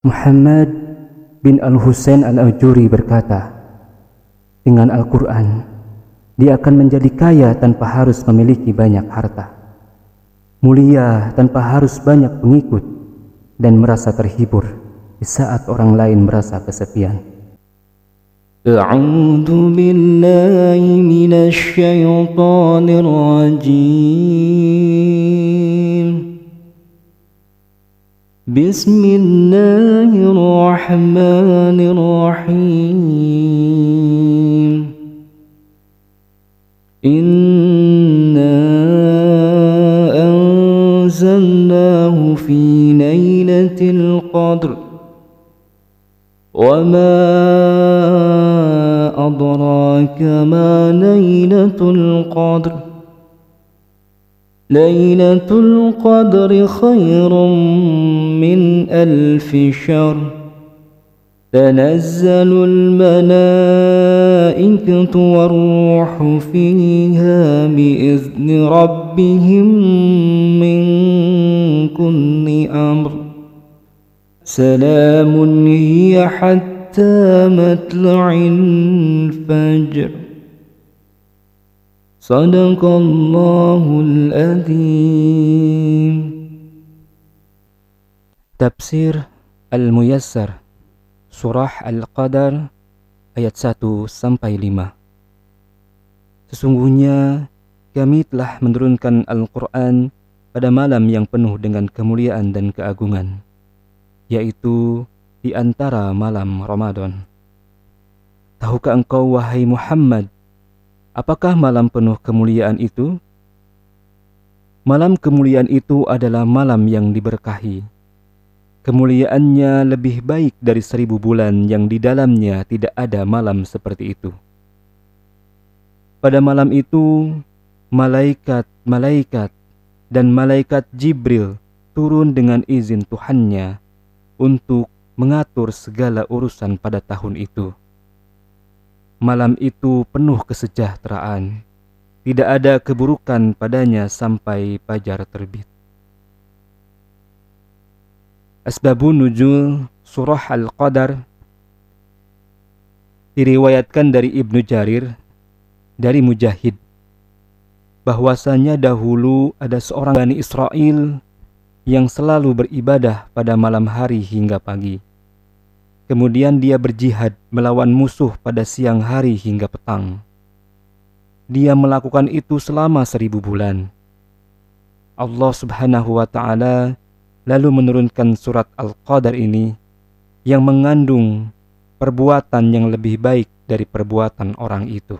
Muhammad bin Al-Husain Al-Ajuri berkata, dengan Al-Quran, dia akan menjadi kaya tanpa harus memiliki banyak harta. Mulia tanpa harus banyak pengikut dan merasa terhibur di saat orang lain merasa kesepian. أعوذ بالله من الشيطان الرجيم بسم الله الرحمن الرحيم. إنا أنزلناه في ليلة القدر. وما أدراك ما ليلة القدر. ليلة القدر خير من ألف شر تنزل الملائكة والروح فيها بإذن ربهم من كل أمر. سلام هي حتى مطلع الفجر. Sadaqallahul Azim Tafsir Al-Muyassar Surah Al-Qadar ayat 1 sampai 5 Sesungguhnya kami telah menurunkan Al-Quran pada malam yang penuh dengan kemuliaan dan keagungan, yaitu di antara malam Ramadan. Tahukah engkau, wahai Muhammad, Apakah malam penuh kemuliaan itu? Malam kemuliaan itu adalah malam yang diberkahi. Kemuliaannya lebih baik dari seribu bulan yang di dalamnya tidak ada malam seperti itu. Pada malam itu, malaikat-malaikat dan malaikat Jibril turun dengan izin Tuhannya untuk mengatur segala urusan pada tahun itu. Malam itu penuh kesejahteraan. Tidak ada keburukan padanya sampai fajar terbit. Asbabun nujul surah Al-Qadar diriwayatkan dari Ibnu Jarir dari Mujahid bahwasanya dahulu ada seorang Bani Israel yang selalu beribadah pada malam hari hingga pagi. Kemudian dia berjihad melawan musuh pada siang hari hingga petang. Dia melakukan itu selama seribu bulan. Allah subhanahu wa ta'ala lalu menurunkan surat Al-Qadar ini yang mengandung perbuatan yang lebih baik dari perbuatan orang itu.